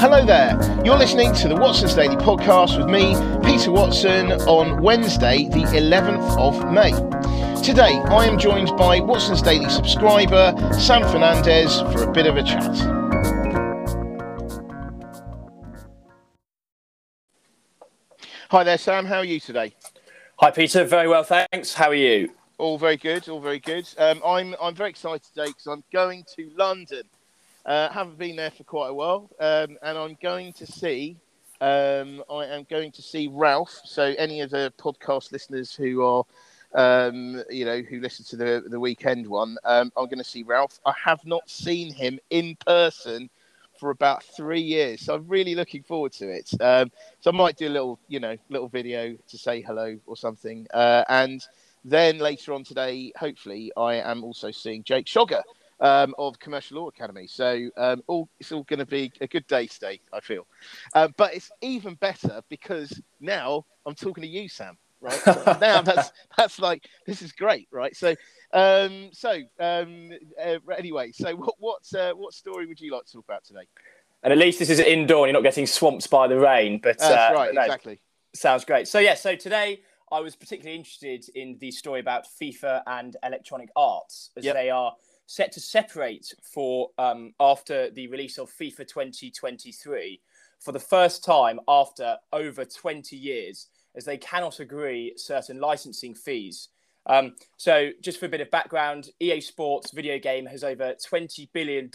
Hello there. You're listening to the Watson's Daily podcast with me, Peter Watson, on Wednesday, the 11th of May. Today, I am joined by Watson's Daily subscriber, Sam Fernandez, for a bit of a chat. Hi there, Sam. How are you today? Hi, Peter. Very well, thanks. How are you? All very good. All very good. Um, I'm I'm very excited today because I'm going to London uh, haven't been there for quite a while, um, and I'm going to see. Um, I am going to see Ralph. So any of the podcast listeners who are, um, you know, who listen to the the weekend one, um, I'm going to see Ralph. I have not seen him in person for about three years, so I'm really looking forward to it. Um, so I might do a little, you know, little video to say hello or something, uh, and then later on today, hopefully, I am also seeing Jake Schogger um, of Commercial Law Academy. So um, all, it's all going to be a good day today, I feel. Uh, but it's even better because now I'm talking to you, Sam. Right now, that's that's like this is great, right? So, um, so um, uh, anyway, so what what uh, what story would you like to talk about today? And at least this is indoor, and you're not getting swamped by the rain. But that's uh, right, no, exactly. Sounds great. So yeah, so today I was particularly interested in the story about FIFA and Electronic Arts, as yep. they are set to separate for um, after the release of FIFA 2023 for the first time after over 20 years, as they cannot agree certain licensing fees. Um, so, just for a bit of background, EA Sports video game has over $20 billion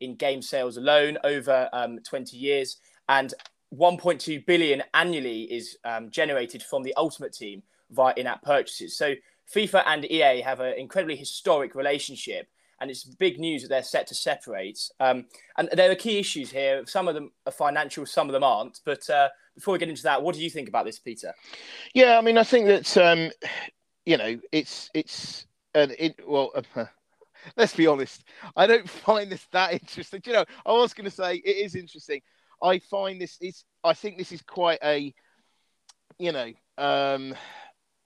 in game sales alone over um, 20 years, and 1.2 billion annually is um, generated from the Ultimate Team via in-app purchases. So FIFA and EA have an incredibly historic relationship, and it's big news that they're set to separate. Um, and there are key issues here. Some of them are financial, some of them aren't. But uh, before we get into that, what do you think about this, Peter? Yeah, I mean, I think that um, you know, it's it's an it, well. Uh, let's be honest. I don't find this that interesting. You know, I was going to say it is interesting. I find this. is I think this is quite a. You know. Um,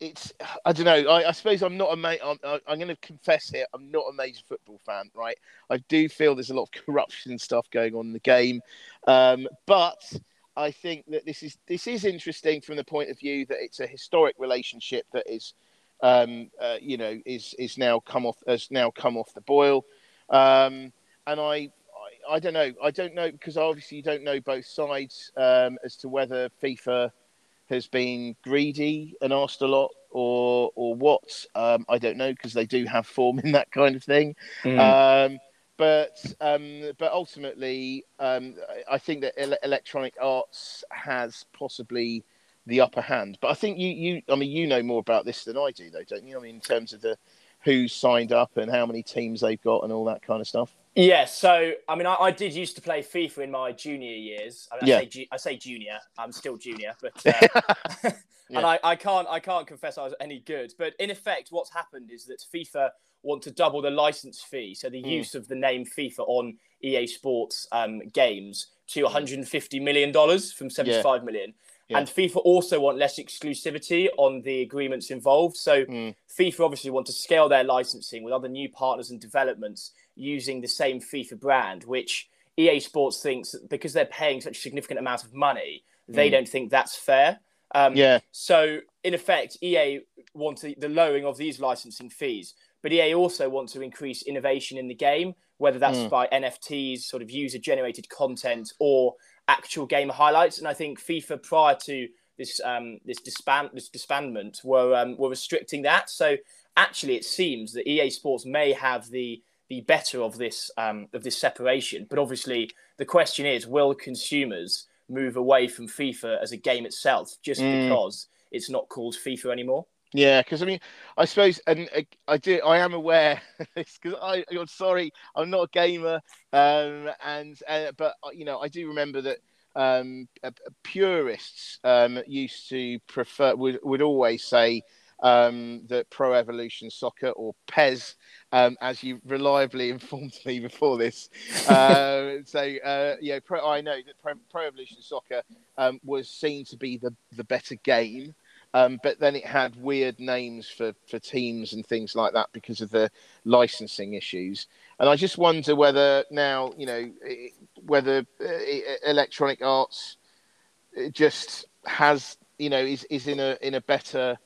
it's I don't know. I, I suppose I'm not a mate. I'm, I'm going to confess here. I'm not a major football fan, right? I do feel there's a lot of corruption and stuff going on in the game, um, but I think that this is this is interesting from the point of view that it's a historic relationship that is, um, uh, you know, is is now come off has now come off the boil, um, and I, I, don't know. I don't know because obviously you don't know both sides um, as to whether FIFA has been greedy and asked a lot, or or what? Um, I don't know because they do have form in that kind of thing. Mm. Um, but um, but ultimately, um, I think that Electronic Arts has possibly the upper hand. But I think you you I mean you know more about this than I do, though, don't you? I mean in terms of the who's signed up and how many teams they've got and all that kind of stuff. Yeah, so I mean, I, I, did used to play FIFA in my junior years. I, mean, I, say, I say, junior. I'm still junior, but uh, yeah. and I, I can't I can't confess I was any good. But in effect, what's happened is that FIFA want to double the license fee, so the mm. use of the name FIFA on EA Sports um, games to 150 million dollars from 75 yeah. million. Yeah. And FIFA also want less exclusivity on the agreements involved. So mm. FIFA obviously want to scale their licensing with other new partners and developments using the same FIFA brand, which EA Sports thinks because they're paying such a significant amount of money, they mm. don't think that's fair. Um, yeah. So in effect, EA want the lowering of these licensing fees, but EA also want to increase innovation in the game, whether that's mm. by NFTs, sort of user-generated content, or actual game highlights. And I think FIFA prior to this um, this disband this disbandment were um, were restricting that. So actually, it seems that EA Sports may have the the better of this um, of this separation. But obviously, the question is, will consumers move away from FIFA as a game itself just mm. because it's not called FIFA anymore? Yeah, because I mean, I suppose, and uh, I do, I am aware because I, I'm sorry, I'm not a gamer, um, and uh, but uh, you know, I do remember that um, uh, purists um, used to prefer would would always say um, that Pro Evolution Soccer or PES, um, as you reliably informed me before this. Uh, so, uh, yeah, Pro, I know that Pro, Pro Evolution Soccer um, was seen to be the, the better game. Um, but then it had weird names for, for teams and things like that because of the licensing issues. And I just wonder whether now, you know, whether uh, Electronic Arts just has, you know, is, is in a in a better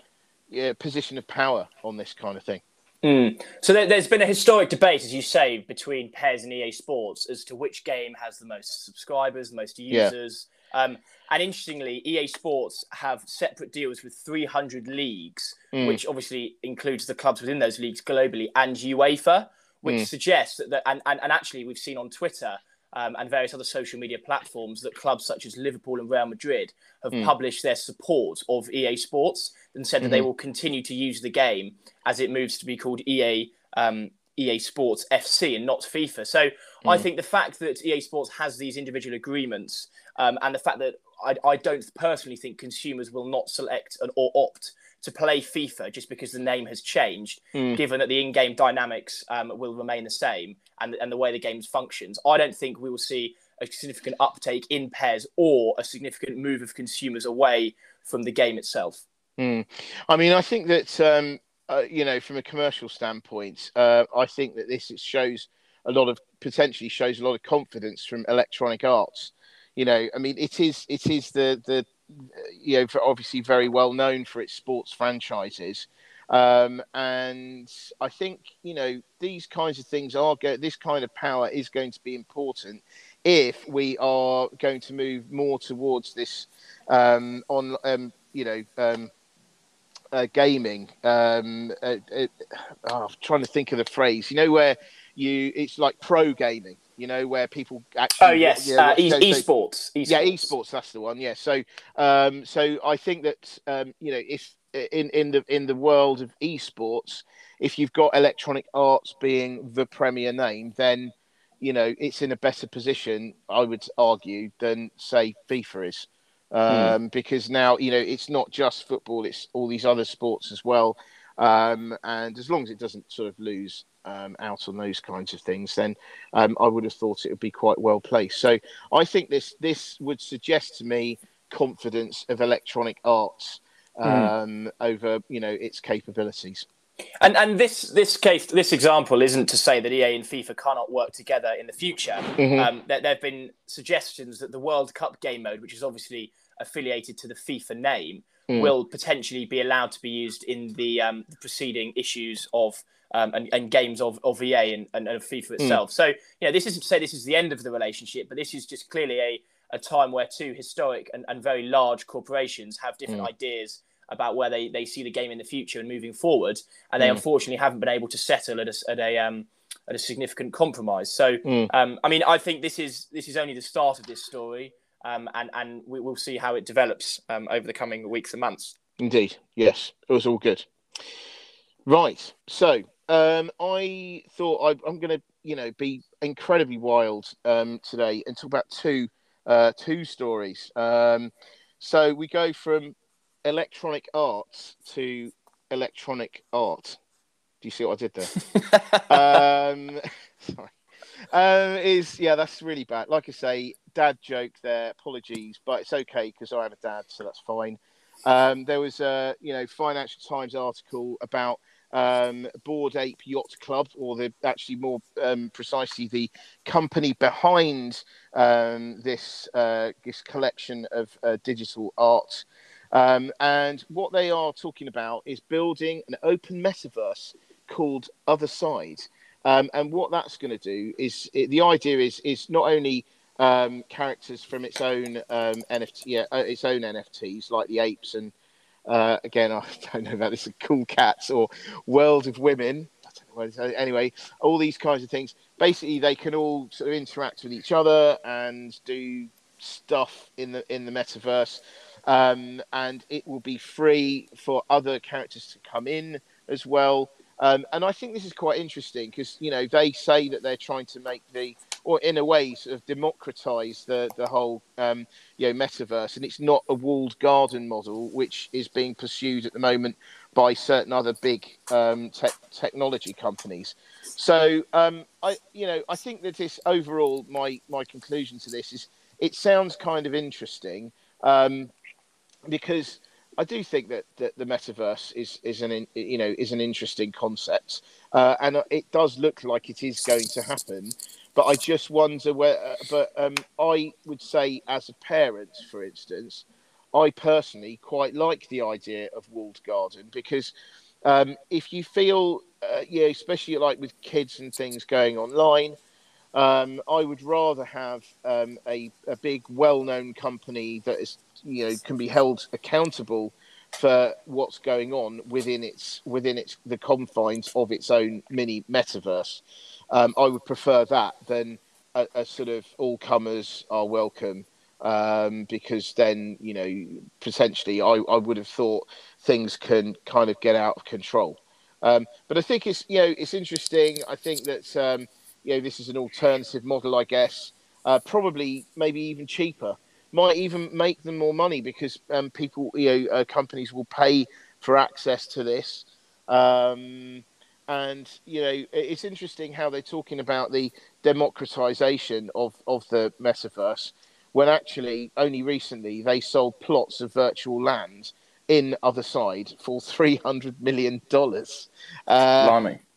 yeah, position of power on this kind of thing. Mm. So there, has been a historic debate, as you say, between PES and EA Sports as to which game has the most subscribers, the most users. Yeah. Um, and interestingly, EA Sports have separate deals with 300 leagues, mm. which obviously includes the clubs within those leagues globally and UEFA, which mm. suggests that, that and, and, and actually we've seen on Twitter um, and various other social media platforms that clubs such as Liverpool and Real Madrid have mm. published their support of EA Sports and said mm-hmm. that they mm-hmm. will continue to use the game as it moves to be called EA um, EA Sports FC and not FIFA. So mm. I think the fact that EA Sports has these individual agreements um, and the fact that I, I, don't personally think consumers will not select an, or opt to play FIFA just because the name has changed, mm. given that the in-game dynamics um, will remain the same and, and the way the game functions. I don't think we will see a significant uptake in PES or a significant move of consumers away from the game itself. Mm. I mean, I think that um, uh, you know, from a commercial standpoint, uh, I think that this shows a lot of potentially shows a lot of confidence from Electronic Arts. You know, I mean, it is it is the the you know obviously very well known for its sports franchises. Um, and I think you know these kinds of things are go- this kind of power is going to be important if we are going to move more towards this um, on um, you know um, uh, gaming. Um, uh, uh, oh, I'm trying to think of the phrase. You know where you it's like pro gaming. You know where people actually. Oh yes, yeah, uh, e- so, esports. esports. Yeah, esports. That's the one. Yeah. So, um, so I think that um, you know if in in the in the world of esports, if you've got Electronic Arts being the premier name, then you know it's in a better position. I would argue than say FIFA is. Hmm. um, mm. because now you know it's not just football; it's all these other sports as well. Um, and as long as it doesn't sort of lose um, out on those kinds of things, then um, I would have thought it would be quite well placed. So I think this this would suggest to me confidence of Electronic Arts mm. over you know its capabilities. And and this this case this example isn't to say that EA and FIFA cannot work together in the future. Mm-hmm. Um, there, there have been suggestions that the World Cup game mode, which is obviously affiliated to the FIFA name mm. will potentially be allowed to be used in the, um, the preceding issues of um, and, and, games of, of EA and, and, of FIFA hmm. itself. Mm. So, you know, this isn't to say this is the end of the relationship, but this is just clearly a, a time where two historic and, and very large corporations have different mm. ideas about where they, they see the game in the future and moving forward. And they mm. unfortunately haven't been able to settle at a, at a, um, at a significant compromise. So, hmm. um, I mean, I think this is this is only the start of this story um, and and we will see how it develops um, over the coming weeks and months. Indeed, yes, it was all good. Right, so um, I thought I, am going to, you know, be incredibly wild um, today and talk about two uh, two stories. Um, so we go from electronic arts to electronic art. Do you see what I did there? um, sorry. Um, is yeah, that's really bad. Like I say, dad joke there. Apologies, but it's okay because I have a dad, so that's fine. Um, there was a you know Financial Times article about um, Bored Ape Yacht Club, or the actually more um, precisely the company behind um, this uh, this collection of uh, digital art. Um, and what they are talking about is building an open metaverse called Otherside. Um, and what that's going to do is it, the idea is is not only um, characters from its own NFT, yeah, uh, its own NFTs like the apes and uh, again I don't know about this cool cats or World of Women. Anyway, all these kinds of things. Basically, they can all sort of interact with each other and do stuff in the in the metaverse, um, and it will be free for other characters to come in as well. Um, and I think this is quite interesting because you know they say that they're trying to make the, or in a way, sort of democratize the the whole um, you know metaverse, and it's not a walled garden model which is being pursued at the moment by certain other big um, te- technology companies. So um, I, you know, I think that this overall, my my conclusion to this is it sounds kind of interesting um, because I do think that, that the metaverse is is an you know is an interesting concept, uh, and it does look like it is going to happen. But I just wonder where. Uh, but um, I would say, as a parent, for instance, I personally quite like the idea of walled garden because um, if you feel, uh, yeah, especially like with kids and things going online, um, I would rather have um, a, a big, well-known company that is, you know, can be held accountable for what's going on within its within its the confines of its own mini metaverse. Um, I would prefer that than a, a sort of all comers are welcome um, because then you know potentially I, I would have thought things can kind of get out of control. Um, but I think it's you know it's interesting. I think that um, you know this is an alternative model, I guess. Uh, probably maybe even cheaper. Might even make them more money because um, people, you know, uh, companies will pay for access to this. Um, and you know, it's interesting how they're talking about the democratization of of the metaverse when actually only recently they sold plots of virtual land in Otherside for three hundred million dollars. Uh,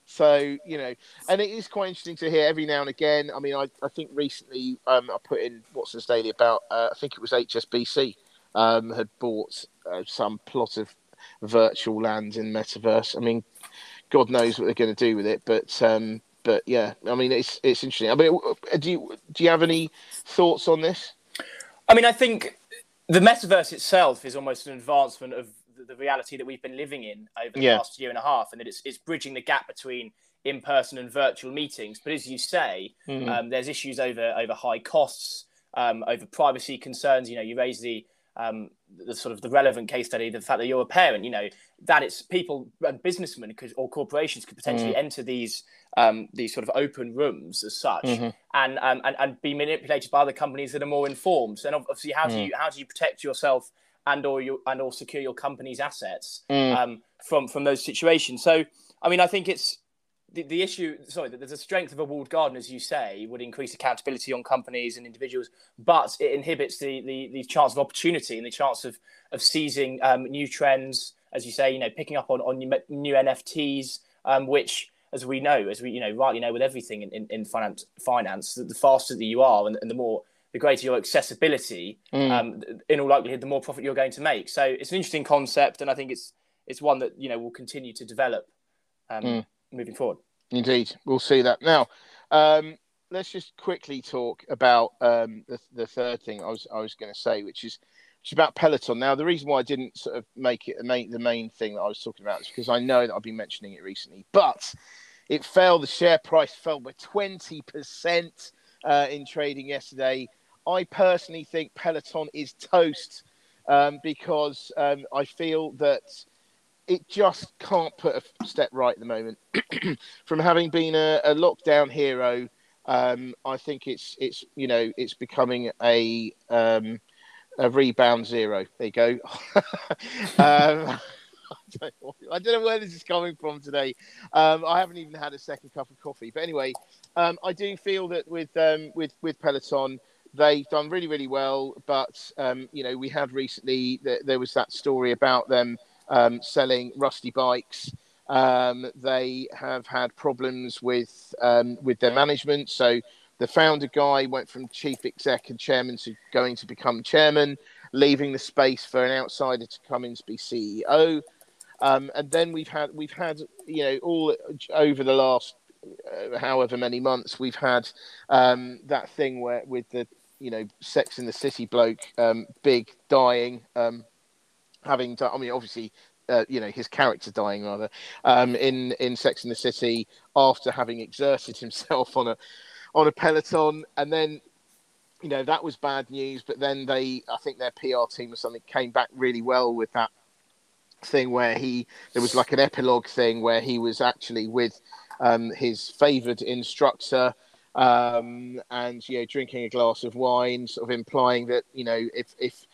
so you know, and it is quite interesting to hear every now and again. I mean, I, I think recently um, I put in Watson's Daily about uh, I think it was HSBC um, had bought uh, some plot of virtual land in Metaverse. I mean, God knows what they're going to do with it, but um, but yeah, I mean, it's it's interesting. I mean, do you do you have any thoughts on this? I mean, I think the metaverse itself is almost an advancement of the reality that we've been living in over the yeah. last year and a half, and that it's, it's bridging the gap between in person and virtual meetings. But as you say, mm-hmm. um, there's issues over over high costs, um, over privacy concerns. You know, you raise the um, the sort of the relevant case study, the fact that you're a parent, you know, that it's people and businessmen could, or corporations could potentially mm. enter these um, these sort of open rooms as such, mm-hmm. and, um, and and be manipulated by other companies that are more informed. And obviously, how do mm. you how do you protect yourself and or you and or secure your company's assets mm. um, from from those situations? So, I mean, I think it's the, the issue, sorry, there's a strength of a walled garden, as you say, would increase accountability on companies and individuals, but it inhibits the, the, the chance of opportunity and the chance of, of seizing um, new trends, as you say, you know, picking up on, on new NFTs, um, which, as we know, as we, you know, rightly know with everything in, in, in finance, finance, the faster that you are and, and the more, the greater your accessibility, mm. um, in all likelihood, the more profit you're going to make. So it's an interesting concept, and I think it's it's one that you know will continue to develop. Um, mm moving forward. Indeed, we'll see that now. Um, let's just quickly talk about um, the, the third thing I was I was going to say, which is which is about Peloton. Now, the reason why I didn't sort of make it main, the main thing that I was talking about is because I know that I've been mentioning it recently, but it fell. The share price fell by twenty percent uh, in trading yesterday. I personally think Peloton is toast um, because um, I feel that it just can't put a step right at the moment. From having been a, a lockdown hero, um, I think it's it's you know it's becoming a um, a rebound zero. There you go. um, I, don't know where this is coming from today. Um, I haven't even had a second cup of coffee, but anyway, um, I do feel that with um, with with Peloton, they've done really really well. But you know, we had recently there was that story about them um, selling rusty bikes. Um, they have had problems with um, with their management. So the founder guy went from chief exec and chairman to going to become chairman, leaving the space for an outsider to come in to be CEO. Um, and then we've had we've had you know all over the last uh, however many months we've had um, that thing where with the you know Sex in the City bloke um, big dying um, having done, I mean, obviously, uh, you know, his character dying rather um, in in Sex in the City after having exerted himself on a on a peloton, and then you know that was bad news. But then they, I think their PR team or something came back really well with that thing where he there was like an epilogue thing where he was actually with um, his favoured instructor. Um, and you know, drinking a glass of wine, sort of implying that you know, if if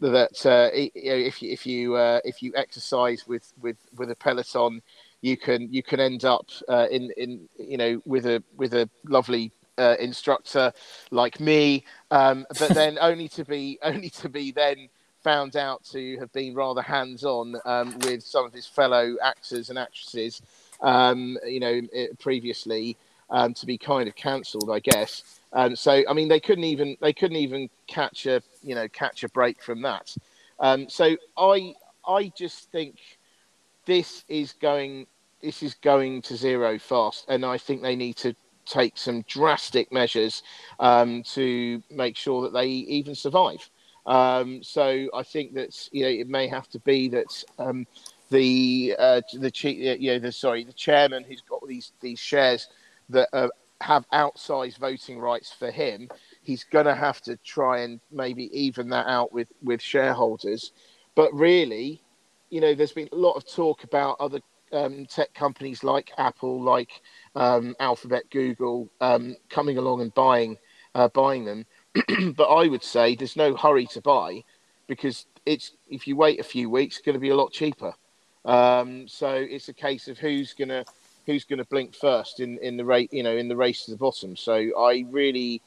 that uh, you know, if you if you uh, if you exercise with with with a peloton, you can you can end up uh, in in you know with a with a lovely uh, instructor like me, um, but then only to be only to be then found out to have been rather hands-on um, with some of his fellow actors and actresses, um, you know, previously um, to be kind of cancelled, I guess. Um, so, I mean, they couldn't even they couldn't even catch a you know catch a break from that. Um, so, I I just think this is going this is going to zero fast, and I think they need to take some drastic measures um, to make sure that they even survive. Um, so I think that you know it may have to be that um, the uh, the you know, the sorry, the chairman who's got these these shares that have outsized voting rights for him, he's going to have to try and maybe even that out with with shareholders. But really, you know, there's been a lot of talk about other um, tech companies like Apple, like um, Alphabet, Google, um, coming along and buying uh, buying them. but I would say there's no hurry to buy because it's if you wait a few weeks, it's going to be a lot cheaper. Um, so it's a case of who's going to who's going to blink first in in the rate you know in the race to the bottom. So I really,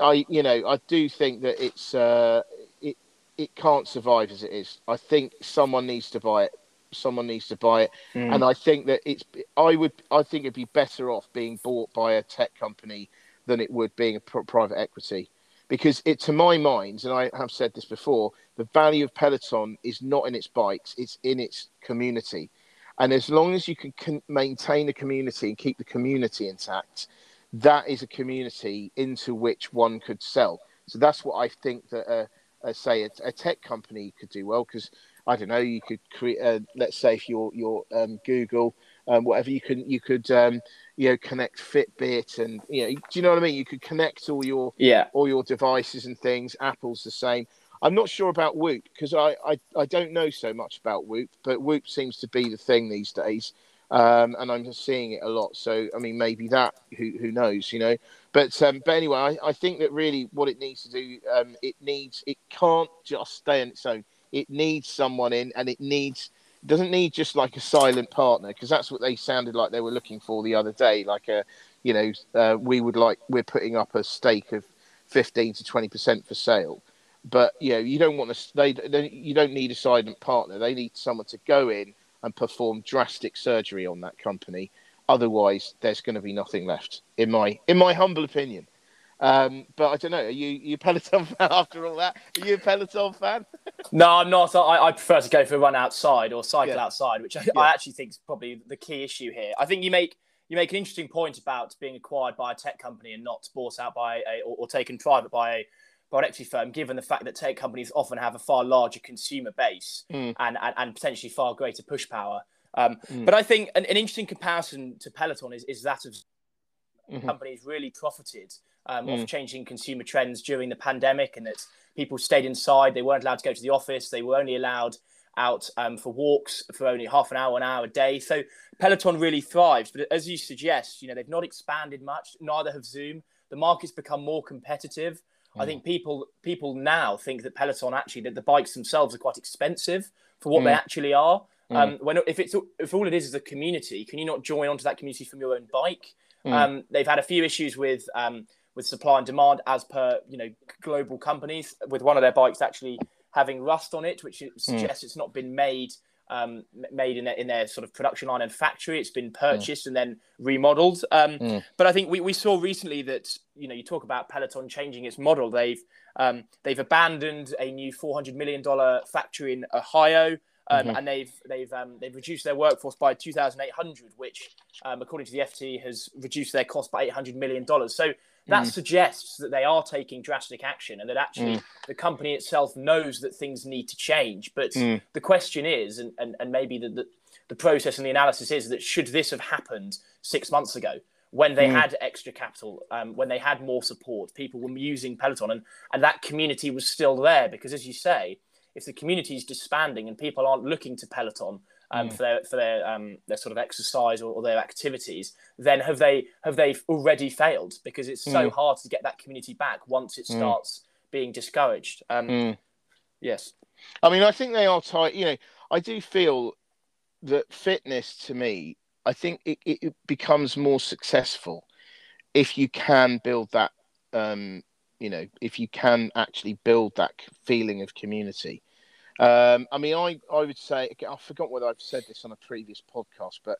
I you know I do think that it's uh, it it can't survive as it is. I think someone needs to buy it. Someone needs to buy it, mm. and I think that it's. I would. I think it'd be better off being bought by a tech company than it would being a private equity because it to my mind and i have said this before the value of peloton is not in its bikes it's in its community and as long as you can con- maintain a community and keep the community intact that is a community into which one could sell so that's what i think that uh, uh, say a, a, tech company could do well because i don't know you could create uh, let's say if you're, you're um, google um, whatever you can you could um, you know connect Fitbit and you know do you know what I mean? You could connect all your yeah all your devices and things. Apple's the same. I'm not sure about Whoop because I, I, I don't know so much about Whoop, but Whoop seems to be the thing these days, um, and I'm just seeing it a lot. So I mean, maybe that who who knows, you know. But um, but anyway, I, I think that really what it needs to do, um, it needs it can't just stay on its own. It needs someone in, and it needs doesn't need just like a silent partner because that's what they sounded like they were looking for the other day. Like a, you know, uh, we would like we're putting up a stake of fifteen to twenty percent for sale, but you know you don't want to. They, they you don't need a silent partner. They need someone to go in and perform drastic surgery on that company. Otherwise, there's going to be nothing left, in my in my humble opinion. Um, but I don't know. Are you you Peloton fan after all that? Are you a Peloton fan? no, I'm not. I, I, prefer to go for a run outside or cycle yeah. outside, which I, yeah. I, actually think is probably the key issue here. I think you make you make an interesting point about being acquired by a tech company and not bought out by a or, or taken private by a private equity firm, given the fact that tech companies often have a far larger consumer base mm. and, and, and potentially far greater push power. Um, mm. But I think an, an, interesting comparison to Peloton is, is that of mm-hmm. companies really profited um, mm. of changing consumer trends during the pandemic, and that people stayed inside. They weren't allowed to go to the office. They were only allowed out um, for walks for only half an hour, an hour a day. So Peloton really thrives. But as you suggest, you know they've not expanded much. Neither have Zoom. The market's become more competitive. Mm. I think people people now think that Peloton actually that the bikes themselves are quite expensive for what mm. they actually are. Mm. Um, when if it's if all it is is a community, can you not join onto that community from your own bike? Um, they've had a few issues with um, with supply and demand as per you know global companies with one of their bikes actually having rust on it which hmm. suggests mm. it's not been made um, made in their, in their sort of production line and factory it's been purchased mm. and then remodeled um, mm. but i think we, we saw recently that you know you talk about peloton changing its model they've um, they've abandoned a new 400 million dollar factory in ohio um, mm-hmm. and they've they've um, they've reduced their workforce by 2,800, which, um, according to the FT, has reduced their cost by 800 million dollars. So that mm. suggests that they are taking drastic action and that actually mm. the company itself knows that things need to change. But mm. the question is, and, and, and maybe the, the, the, process and the analysis is that should this have happened six months ago when they mm. had extra capital, um, when they had more support, people were using Peloton and, and that community was still there? Because as you say, if the community is disbanding and people aren't looking to Peloton um, mm. for their for their um, their sort of exercise or, or, their activities, then have they have they already failed? Because it's so mm. hard to get that community back once it mm. starts being discouraged. Um, mm. Yes, I mean, I think they are tight. You know, I do feel that fitness to me, I think it, it becomes more successful if you can build that. Um, you know, if you can actually build that feeling of community Um, I mean, I, I would say I forgot whether I've said this on a previous podcast, but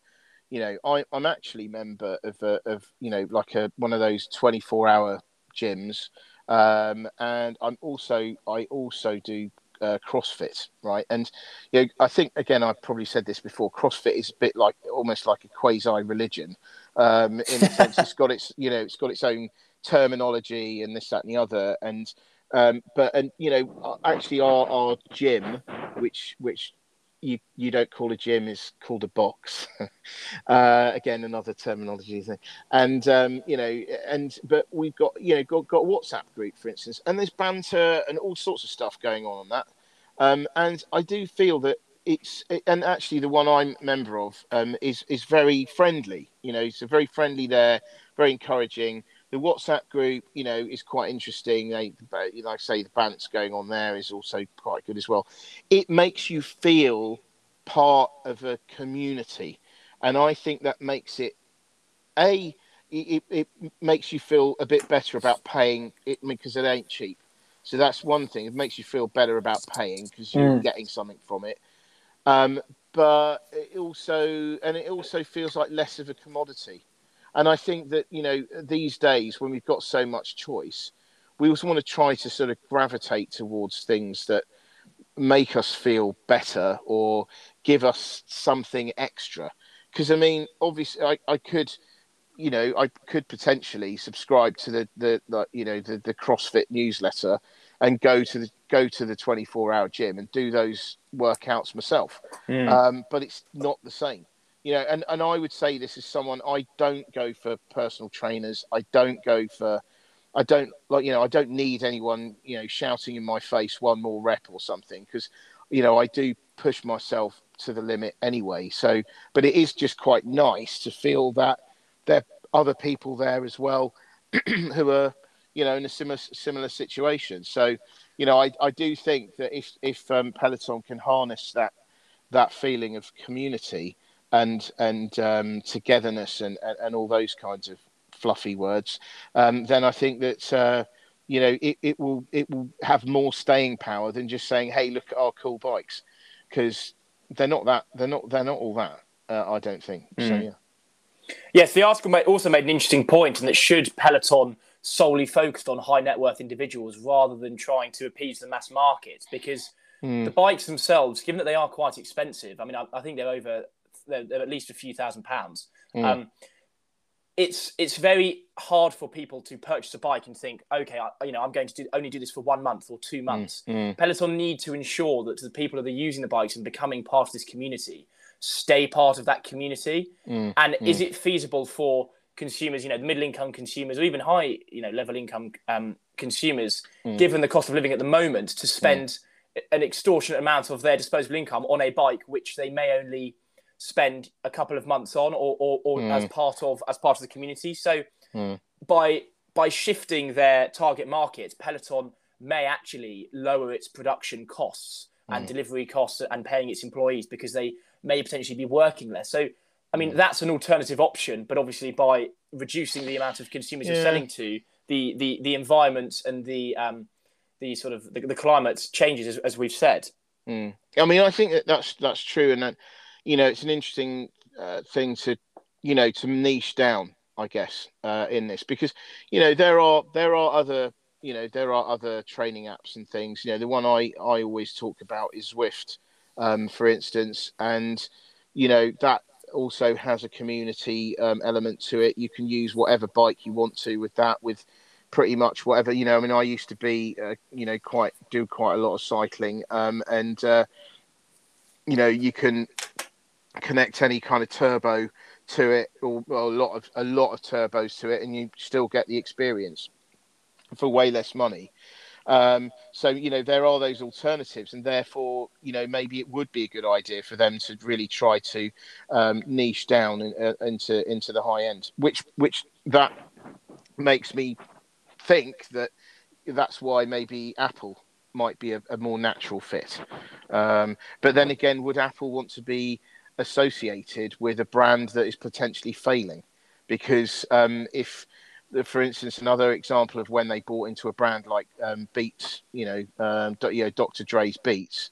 you know, I, I'm actually member of a, of you know like a one of those 24 hour gyms, um, and I'm also I also do uh, CrossFit, right? And you know, I think again, I've probably said this before. CrossFit is a bit like almost like a quasi religion, um, in the sense it's got its you know it's got its own terminology and this that and the other, and um, but and you know actually our our gym, which which you you don't call a gym is called a box. uh, again, another terminology thing. And um, you know, and but we've got you know got got WhatsApp group for instance, and there's banter and all sorts of stuff going on on that. Um, and I do feel that it's and actually the one I'm member of um, is is very friendly. You know, it's a very friendly there, very encouraging. The WhatsApp group, you know, is quite interesting. They, like I say, the bants going on there is also quite good as well. It makes you feel part of a community, and I think that makes it a it, it makes you feel a bit better about paying it because it ain't cheap. So that's one thing. It makes you feel better about paying because you're mm. getting something from it. Um, but it also and it also feels like less of a commodity. And I think that you know these days when we've got so much choice, we also want to try to sort of gravitate towards things that make us feel better or give us something extra. Because I mean, obviously, I, I could, you know, I could potentially subscribe to the the, the you know the, the CrossFit newsletter and go to the go to the 24 hour gym and do those workouts myself. Mm. Um, but it's not the same. You know, and, and I would say this is someone I don't go for personal trainers. I don't go for I don't like you know I don't need anyone you know shouting in my face one more rep or something because you know I do push myself to the limit anyway. So, but it is just quite nice to feel that there are other people there as well who are you know, in a similar similar situation. So, you know, I, I do think that if if um, Peloton can harness that that feeling of community and and um, togetherness and, and, all those kinds of fluffy words, um, then I think that uh, you know it, it will it will have more staying power than just saying, "Hey, look at our cool bikes," because they're not that they're not they're not all that. Uh, I don't think. Mm. So yeah. Yes, the article also made an interesting point, and that should Peloton solely focused on high net worth individuals rather than trying to appease the mass market because mm. the bikes themselves, given that they are quite expensive, I mean, I, I think they're over, at least a few thousand pounds. Mm. Um, it's it's very hard for people to purchase a bike and think, okay, I, you know, I'm going to do, only do this for one month or two hmm. months. Mm. Peloton need to ensure that the people that are using the bikes and becoming part of this community stay part of that community. Hmm. And is it feasible for consumers, you know, middle income consumers or even high, you know, level income um, consumers, mm. given the cost of living at the moment, to spend mm. an extortionate amount of their disposable income on a bike, which they may only spend a couple of months on, or, or, or mm. as part of as part of the community. So mm. by by shifting their target market, Peloton may actually lower its production costs and mm. delivery costs and paying its employees because they may potentially be working less. So I mean, mm. that's an alternative option, but obviously by reducing the amount of consumers yeah. you're selling to, the the the environment and the um the sort of the, the climate changes as, as we've said. Mm. I mean, I think that that's that's true, and that you know it's an interesting uh, thing to you know to niche down, I guess, uh, in this because you know there are there are other you know there are other training apps and things. You know, the one I I always talk about is Zwift, um, for instance, and you know that also has a community um, element to it. You can use whatever bike you want to with that, with pretty much whatever you know. I mean, I used to be, uh, you know, quite do quite a lot of cycling, um, and uh, you know, you can connect any kind of turbo to it, or, or, a lot of a lot of turbos to it, and you still get the experience for way less money. Um, so you know there are those alternatives, and therefore you know maybe it would be a good idea for them to really try to um, niche down in, uh, into into the high end, which which that makes me think that that's why maybe Apple might be a, a more natural fit. Um, but then again, would Apple want to be associated with a brand that is potentially failing? Because um, if for instance, another example of when they bought into a brand like um, Beats, you know, um, you know, Dr. Dre's Beats.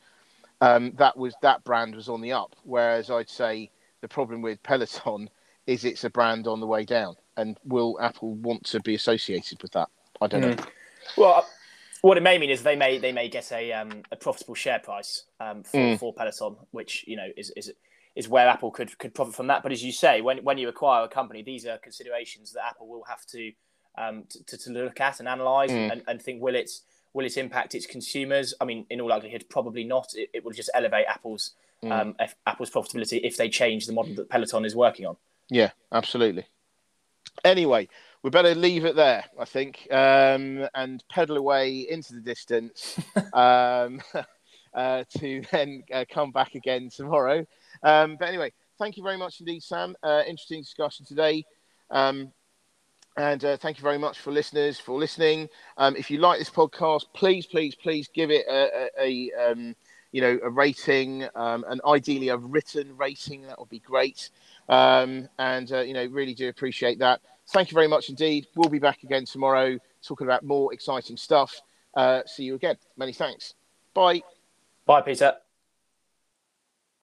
um, that was that brand was on the up. Whereas I'd say the problem with Peloton is it's a brand on the way down. And will Apple want to be associated with that? I don't mm. know. Well, what it may mean is they may they may get a um, a profitable share price um, for, mm. for Peloton, which you know is is is where Apple could could profit from that. But as you say, when when you acquire a company, these are considerations that Apple will have to um, to, to, look at and analyze mm. and, and think will it will it impact its consumers? I mean, in all likelihood, probably not. It, it will just elevate Apple's mm. um, F, Apple's profitability if they change the model that Peloton is working on. Yeah, absolutely. Anyway, we better leave it there, I think, um, and pedal away into the distance um, uh, to then uh, come back again tomorrow. Um, but anyway, thank you very much indeed, Sam. Uh, interesting discussion today. Um, and uh, thank you very much for listeners for listening. Um, if you like this podcast, please, please, please give it a, a, a um, you know a rating um, and ideally a written rating. That would be great. Um, and uh, you know really do appreciate that. Thank you very much indeed. We'll be back again tomorrow talking about more exciting stuff. Uh, see you again. Many thanks. Bye. Bye, Peter.